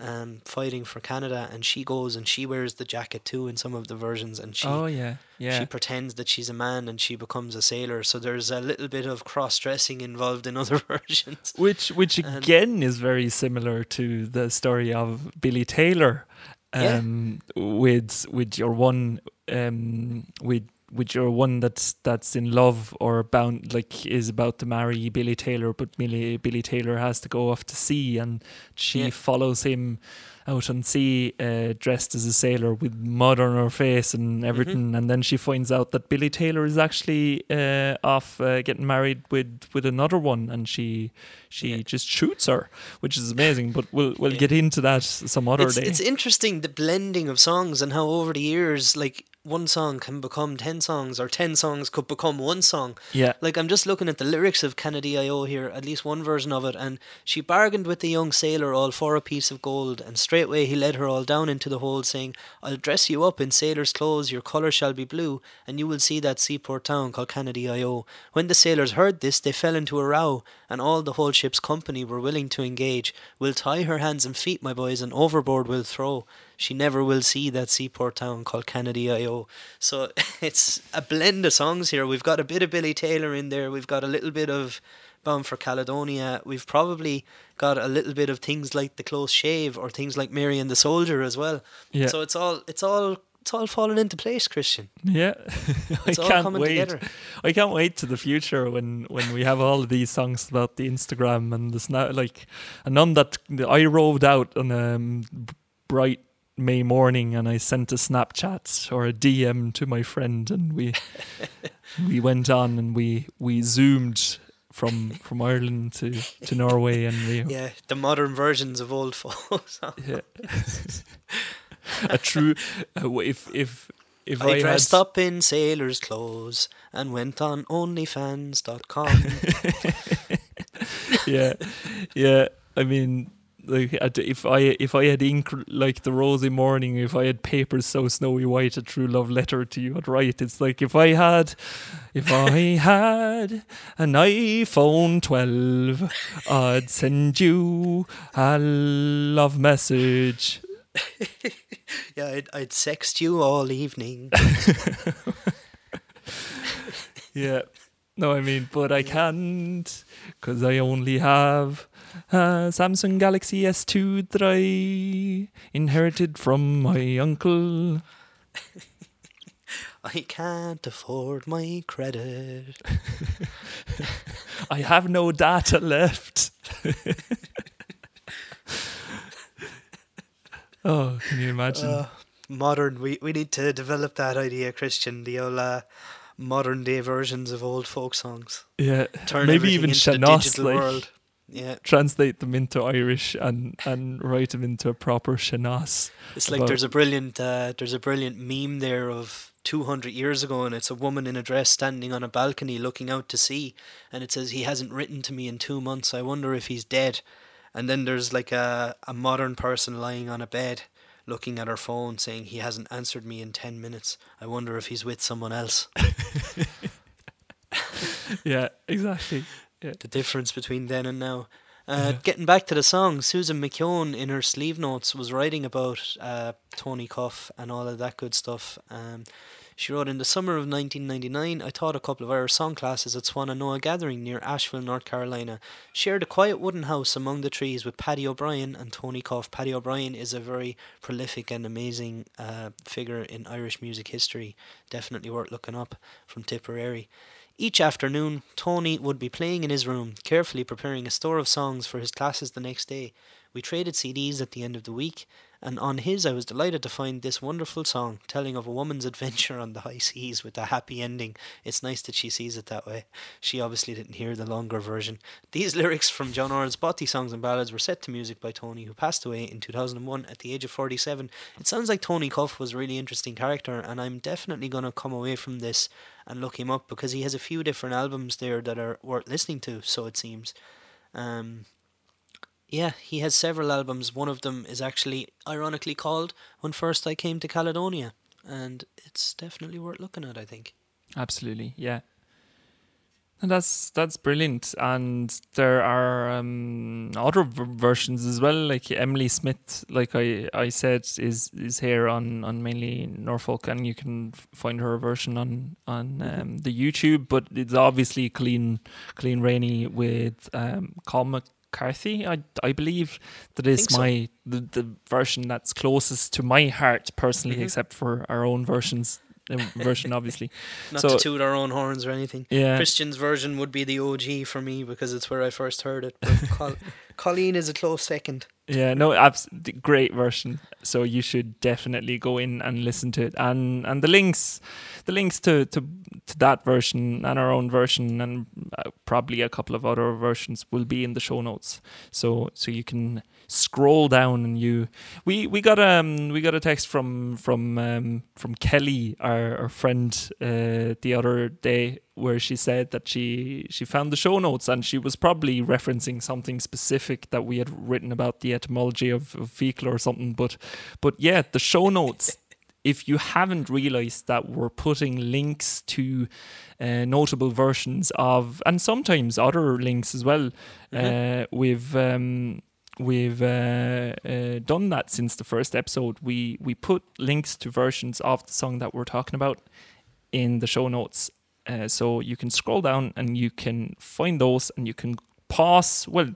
um, fighting for Canada, and she goes and she wears the jacket too in some of the versions, and she oh yeah yeah she pretends that she's a man and she becomes a sailor. So there's a little bit of cross dressing involved in other versions. which which And- again is very similar to the story of Billy Taylor Yeah. um with with your one um with with your one that's that's in love or bound like is about to marry Billy Taylor but Billy Billy Taylor has to go off to sea and she Yeah. follows him out on sea uh, dressed as a sailor with mud on her face and everything and then she finds out that Billy Taylor is actually uh, off uh, getting married with with another one and she she Yeah. just shoots her which is amazing but we'll we'll Yeah. get into that some other It's, day it's interesting the blending of songs and how over the years, like one song can become ten songs, or ten songs could become one song. yeah Like I'm just looking at the lyrics of Canada.io here, at least one version of it, and she bargained with the young sailor all for a piece of gold, and straightway he led her all down into the hold, saying, I'll dress you up in sailor's clothes, your colour shall be blue, and you will see that seaport town called Canada.io. When the sailors heard this, they fell into a row, and all the whole ship's company were willing to engage. We'll tie her hands and feet, my boys, and overboard we'll throw. She never will see that seaport town called Kennedy, IO. So it's a blend of songs here. We've got a bit of Billy Taylor in there. We've got a little bit of bound for Caledonia, we've probably got a little bit of things like the close shave or things like Mary and the Soldier as well. Yeah. So it's all it's all it's all falling into place, Christian. Yeah, I It's all can't coming wait. together. I can't wait to the future when when we have all of these songs about the Instagram and the snap. Like, and none that I rode out on a um, bright May morning and I sent a Snapchat or a DM to my friend and we we went on and we we zoomed from from Ireland to to Norway and we Yeah, the modern versions of old folk songs. yeah. a true uh, if if if I, I, dressed had, up in sailor's clothes and went on OnlyFans.com. yeah, yeah. I mean, like if I if I had ink like the rosy morning, if I had papers so snowy white, a true love letter to you, I'd write. It's like if I had, if I had an iPhone twelve, I'd send you a love message. yeah, I'd, I'd sext you all evening. Yeah. No, I mean, but I can't because I only have a Samsung Galaxy S2 that I inherited from my uncle. I can't afford my credit. I have no data left. oh, can you imagine? Uh, modern, we, we need to develop that idea, Christian. The old uh, modern day versions of old folk songs. yeah, Turn maybe even into the sean-nós, digital like world. Yeah, translate them into Irish and and write them into a proper sean-nós. it's like there's a brilliant uh, there's a brilliant meme there of 200 years ago, and it's a woman in a dress standing on a balcony looking out to sea, and it says he hasn't written to me in two months. I wonder if he's dead. And then there's like a a modern person lying on a bed. Looking at her phone, saying he hasn't answered me in ten minutes. I wonder if he's with someone else. Yeah, exactly. The difference between then and now. Uh, Getting back to the song, Susan McKeown in her sleeve notes was writing about uh, Tony Cuff and all of that good stuff. Um, she wrote, In the summer of 1999, I taught a couple of Irish song classes at Swannanoa Gathering near Asheville, North Carolina. Shared a quiet wooden house among the trees with Paddy O'Brien and Tony Cuff. Paddy O'Brien is a very prolific and amazing uh, figure in Irish music history. Definitely worth looking up from Tipperary. Each afternoon, Tony would be playing in his room, carefully preparing a store of songs for his classes the next day. We traded CDs at the end of the week, and on his, I was delighted to find this wonderful song telling of a woman's adventure on the high seas with a happy ending. It's nice that she sees it that way. She obviously didn't hear the longer version. These lyrics from John Ord's Bothy songs and ballads were set to music by Tony, who passed away in 2001 at the age of 47. It sounds like Tony Cuff was a really interesting character, and I'm definitely going to come away from this and look him up because he has a few different albums there that are worth listening to, so it seems. Um, yeah, he has several albums. One of them is actually ironically called When First I Came to Caledonia, and it's definitely worth looking at, I think. Absolutely, yeah. And that's that's brilliant. And there are um, other v- versions as well. Like Emily Smith, like I, I said, is is here on, on mainly Norfolk, and you can find her version on on um, the YouTube. But it's obviously Colleen, Colleen Raney with um, McCarthy. I I believe that is so. my the, the version that's closest to my heart personally, Mhm. except for our own versions. Version obviously Not So- to toot our own horns or anything. yeah Christian's version would be the OG for me because it's where I first heard it. But Col- Colleen is a close second. Yeah, no, abs- great version. So you should definitely go in and listen to it, and and the links, the links to to, to that version and our own version, and uh, probably a couple of other versions will be in the show notes. So so you can scroll down and you we we got um we got a text from from um from Kelly our, our friend uh the other day where she said that she she found the show notes and she was probably referencing something specific that we had written about the etymology of, of fecal or something. But but yeah the show notes if you haven't realized that we're putting links to uh, notable versions of and sometimes other links as well uh, we've um, we've uh, uh, done that since the first episode we we put links to versions of the song that we're talking about in the show notes Uh, so you can scroll down and you can find those and you can pause. Well,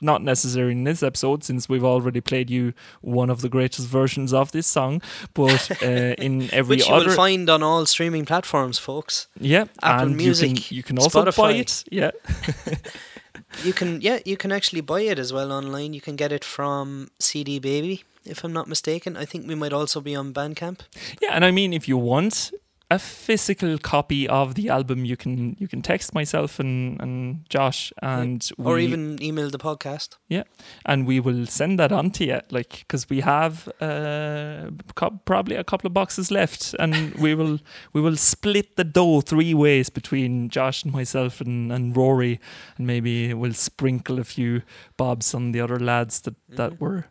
not necessary in this episode since we've already played you one of the greatest versions of this song, but uh, in every Which you other will find on all streaming platforms, folks. yeah, Apple and Music, you can you can also buy Spotify. it. Yeah, You can, yeah, you can actually buy it as well online. You can get it from CD Baby, if I'm not mistaken. I think we might also be on Bandcamp. yeah, and I mean if you want a physical copy of the album, you can you can text myself and, and Josh and or we- even email the podcast. Yeah, and we will send that on to you like because we have uh, co- probably a couple of boxes left and we will we will split the dough three ways between josh and myself and, and rory and maybe we'll sprinkle a few bobs on the other lads that that Mhm. were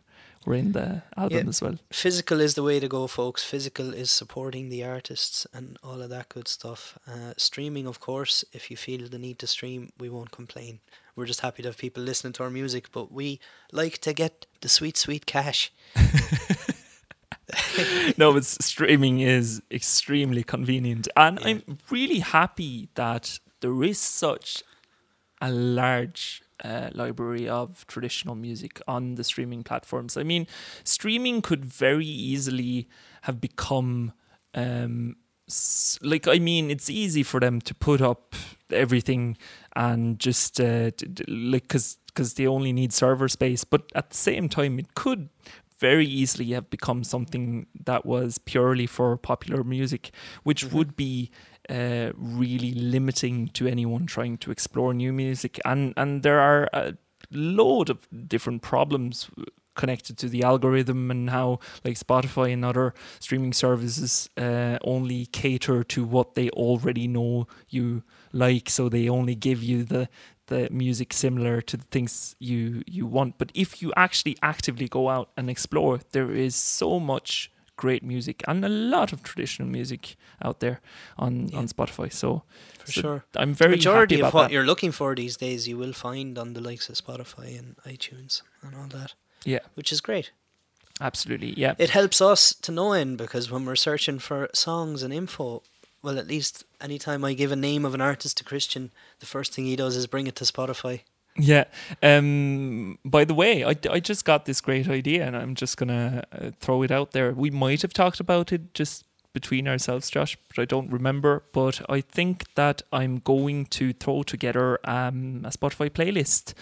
were in the album Yeah. as well Physical is the way to go, folks. Physical is supporting the artists and all of that good stuff. Uh, streaming, of course, if you feel the need to stream, we won't complain. We're just happy to have people listening to our music, but we like to get the sweet, sweet cash. no, but streaming is extremely convenient, and Yeah. I'm really happy that there is such a large uh, library of traditional music on the streaming platforms. I mean, streaming could very easily have become um, like I mean, it's easy for them to put up everything and just uh, like because because they only need server space, but at the same time, it could very easily have become something that was purely for popular music, which Mhm. would be uh, really limiting to anyone trying to explore new music. And and there are a load of different problems connected to the algorithm and how like Spotify and other streaming services uh, only cater to what they already know you like, so they only give you the the music similar to the things you you want. But if you actually actively go out and explore, there is so much great music and a lot of traditional music out there on Yeah. on Spotify. So, For so sure. I'm The very majority of what that. you're looking for these days, you will find on the likes of Spotify and iTunes and all that. Yeah. Which is great. Absolutely, yeah. It helps us to know in because when we're searching for songs and info, well, at least anytime I give a name of an artist to Christian, the first thing he does is bring it to Spotify. Yeah. Um. By the way, I, I just got this great idea, and I'm just gonna uh, throw it out there. We might have talked about it just between ourselves, Josh, but I don't remember. But I think that I'm going to throw together um a Spotify playlist.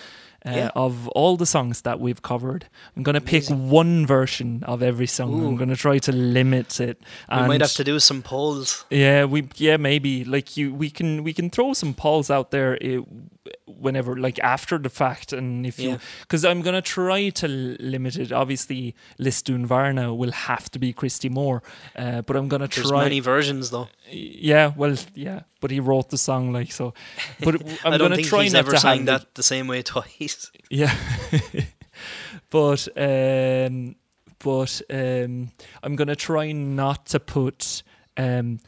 Uh, Yeah. Of all the songs that we've covered, I'm gonna pick one version of every song. I'm gonna try to limit it. We might have to do some polls. yeah, we yeah maybe like you we can we can throw some polls out there uh, whenever like after the fact and if Yeah. you because I'm gonna try to limit it. Obviously, Lisdoonvarna will have to be Christy Moore, uh, but I'm gonna There's try. many versions though. Yeah, well, yeah, but he wrote the song like so. But I'm gonna think try he's not ever to sang that the same way twice. yeah. but um but um I'm gonna try not to put um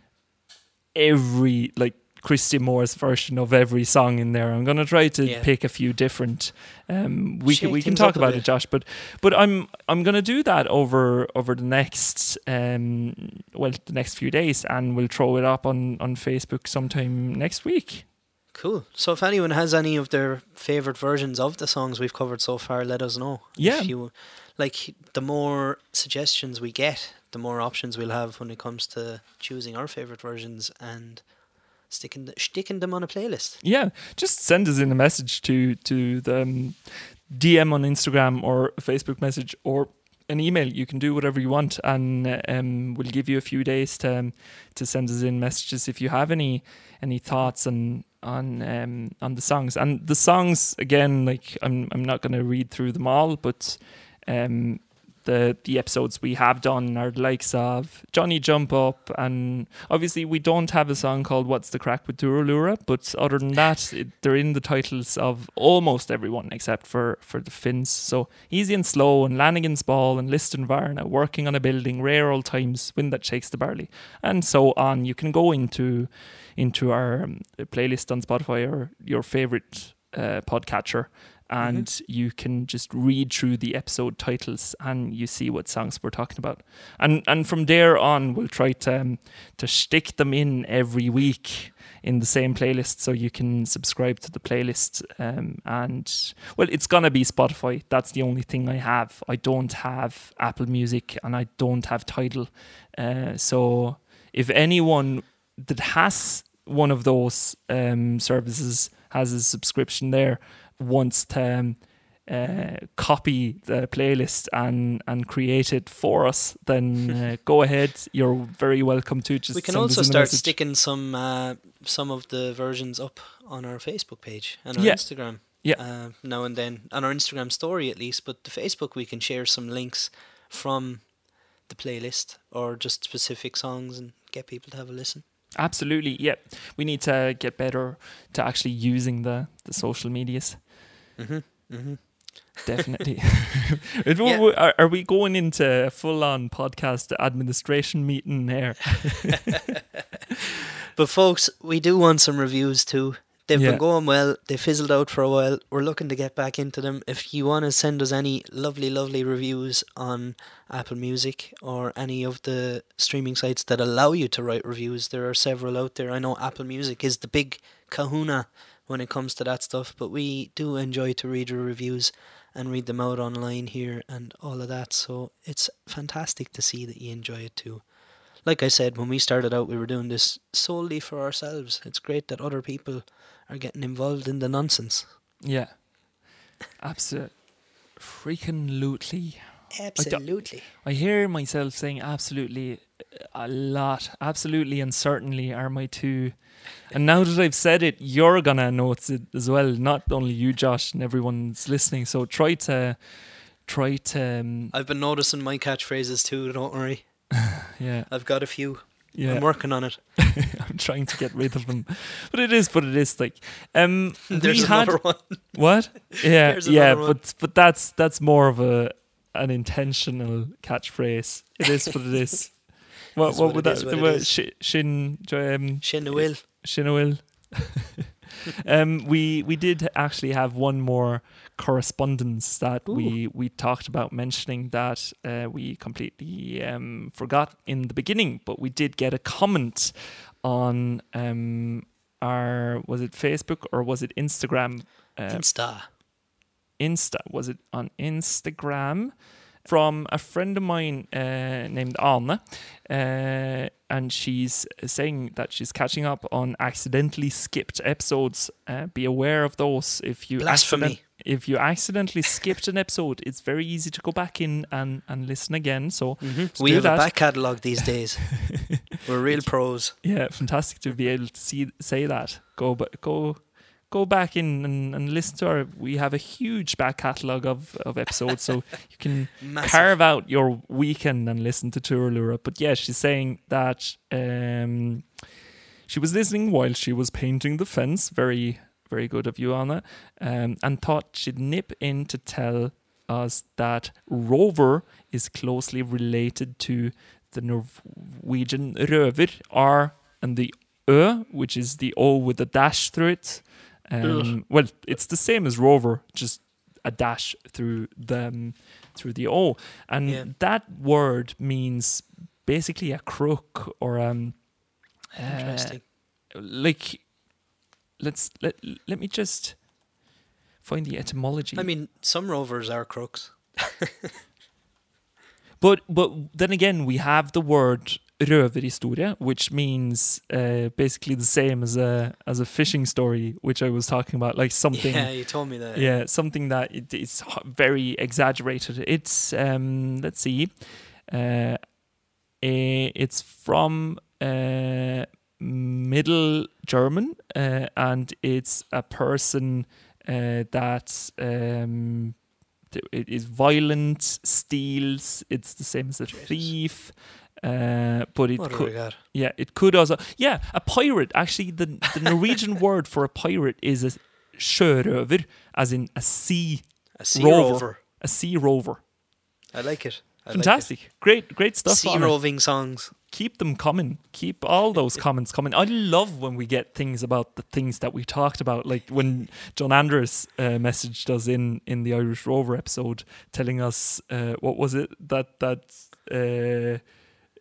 every like Christy Moore's version of every song in there. I'm gonna try to Yeah. pick a few different um we can we can talk about it, Josh, but but I'm I'm gonna do that over over the next um well the next few days and we'll throw it up on, on Facebook sometime next week. Cool. So if anyone has any of their favorite versions of the songs we've covered so far, let us know. Yeah. You like the more suggestions we get, the more options we'll have when it comes to choosing our favorite versions and sticking sticking them on a playlist. Yeah, just send us in a message to to the um, DM on Instagram or Facebook message or an email. You can do whatever you want, and uh, um, we'll give you a few days to um, to send us in messages if you have any any thoughts on on um, on the songs. And the songs again, like I'm I'm not going to read through them all, but um, the the episodes we have done are the likes of Johnny Jump Up, and obviously we don't have a song called "What's the Crack with Toora Loora," but other than that, it, they're in the titles of almost everyone except for for the Finns. So easy and slow, and Lanigan's Ball, and Lisdoonvarna, working on a building, rare old times, wind that shakes the barley, and so on. You can go into into our um, playlist on Spotify or your favorite uh, podcatcher and you can just read through the episode titles and you see what songs we're talking about. And and from there on, we'll try to um, to stick them in every week in the same playlist, so you can subscribe to the playlist. Um, and well, it's gonna be Spotify. That's the only thing I have. I don't have Apple Music and I don't have Tidal. Uh, so if anyone that has one of those um, services has a subscription there wants to um, uh, copy the playlist and and create it for us, then uh, go ahead. You're very welcome to. Just we can also start message. sticking some uh, some of the versions up on our Facebook page and our Yeah. Instagram. Yeah. Uh, now and then on our Instagram story at least, but the Facebook we can share some links from the playlist or just specific songs and get people to have a listen. Absolutely, yeah. We need to get better to actually using the the social medias. Mm-hmm. Mm-hmm. Definitely. Yeah. are, are we going into a full on podcast administration meeting there? But folks, we do want some reviews too. They've Yeah. been going well. They fizzled out for a while. We're looking to get back into them. If you want to send us any lovely, lovely reviews on Apple Music or any of the streaming sites that allow you to write reviews, there are several out there. I know Apple Music is the big kahuna when it comes to that stuff, but we do enjoy to read your reviews and read them out online here and all of that. So it's fantastic to see that you enjoy it too like I said, when we started out, we were doing this solely for ourselves. It's great that other people are getting involved in the nonsense. Yeah. Absolutely. Freaking lootly. Absolutely. I hear myself saying absolutely a lot. Absolutely and certainly are my two. And now that I've said it, you're gonna notice it as well. Not only you, Josh, and everyone's listening. So try to, try to, um, I've been noticing my catchphrases too. Don't worry, yeah, I've got a few. yeah. I'm working on it. I'm trying to get rid of them, but it is, but it is like, um, There's had another one. what? Yeah, yeah, one. but but that's that's more of a an intentional catchphrase. It is what it is. What what what would that? is what the it word is. shi- Shin um, Shin will. Um, we we did actually have one more correspondence that we we talked about mentioning that uh, we completely um, forgot in the beginning, but we did get a comment on um, our was it Facebook or was it Instagram? Uh, Insta. Insta was it on Instagram from a friend of mine uh, named Anna, uh, and she's saying that she's catching up on accidentally skipped episodes. Uh, be aware of those. If you Blasphemy. accident- if you accidentally skipped an episode, it's very easy to go back in and, and listen again. So Mm-hmm. We have that. a back catalogue these days. We're real pros. yeah, fantastic to be able to see say that. Go but go go back in and, and listen to our we have a huge back catalogue of, of episodes so you can Massive. carve out your weekend and listen to Toora Loora. But yeah, she's saying that um, she was listening while she was painting the fence. Very, very good of you, Anna. Um, and thought she'd nip in to tell us that Rover is closely related to the Norwegian Røver, R and the Ö, which is the O with a dash through it. Um, well, it's the same as Rover, just a dash through the um, through the O, and Yeah. that word means basically a crook or um, uh, like let's let let me just find the etymology. I mean, some rovers are crooks. But but then again, we have the word røverhistorie, which means uh, basically the same as a as a fishing story, which I was talking about, like something. Yeah, you told me that. Yeah, something that it, it's very exaggerated. It's um, let's see, uh, it's from uh, Middle German, uh, and it's a person uh, that um, it is violent, steals. It's the same as a thief. Uh, but it What could yeah, it could also. Yeah, a pirate. Actually, the the Norwegian word for a pirate is a sjørøver, as in a sea A sea Rover. rover. a sea rover. I like it. I like it. Fantastic. Great, great stuff. Sea on it. roving songs. Keep them coming. Keep all those comments coming. I love when we get things about the things that we talked about. Like when John Andrews uh, messaged us in in the Irish Rover episode, telling us uh, what was it that that.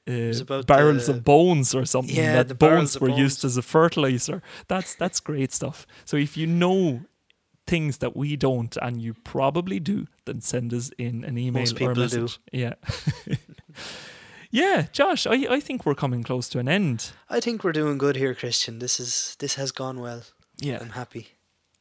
Uh, uh, barrels the- of bones or something Yeah, that the bones were bones. used as a fertilizer that's that's great stuff so if you know things that we don't and you probably do then send us in an email Most or a people do. yeah yeah josh I, I think we're coming close to an end I think we're doing good here, Christian. This is this has gone well. yeah I'm happy.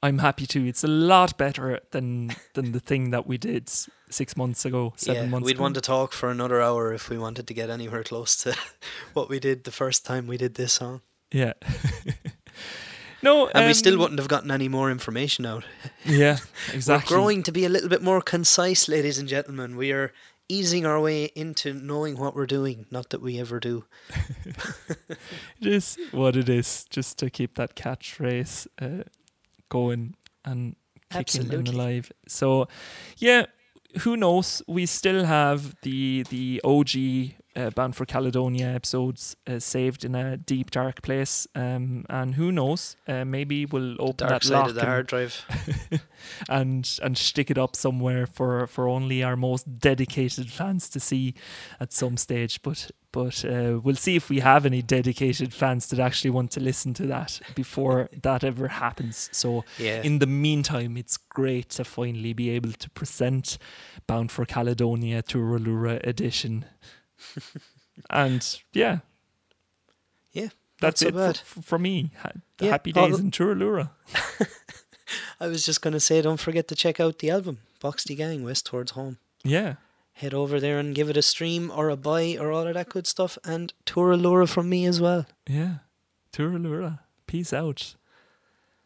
I'm happy too it's a lot better than than the thing that we did six months ago seven yeah, months we'd ago want to talk for another hour if we wanted to get anywhere close to what we did the first time we did this song. yeah no And we still um, wouldn't have gotten any more information out. yeah exactly We're growing to be a little bit more concise, ladies and gentlemen. We are easing our way into knowing what we're doing. Not that we ever do. It is what it is, just to keep that catchphrase uh, going and kicking and Absolutely. alive. So, yeah, who knows? We still have the the OG uh, Bound for Caledonia episodes uh, saved in a deep dark place, um, and who knows? Uh, maybe we'll open Dark that side lock of the and, hard drive. and and stick it up somewhere for for only our most dedicated fans to see at some stage. But but uh, we'll see if we have any dedicated fans that actually want to listen to that before that ever happens. So Yeah. in the meantime, it's great to finally be able to present Bound for Caledonia Toora Loora edition. And yeah. Yeah, That's so it bad. for, for me. Ha- Yeah, Happy days the- in Toora Loora. I was just going to say, don't forget to check out the album, Bothy Gang, West Towards Home. Yeah. Head over there and give it a stream or a buy or all of that good stuff. And Toora Loora from me as well. Yeah. Toora Loora. Peace out.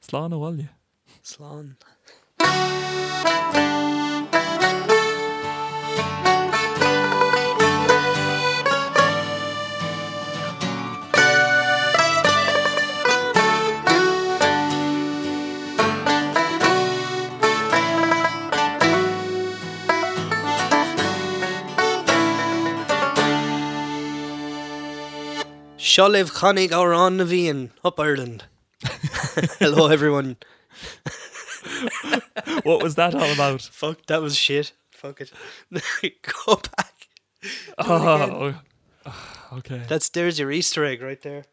Slán bhhaile. Slán. Sholev Chonig Auran Navian, up Ireland. Hello, everyone. What was that all about? Fuck, that was shit. Fuck it. Go back. Oh, oh, okay. That's there's your Easter egg right there.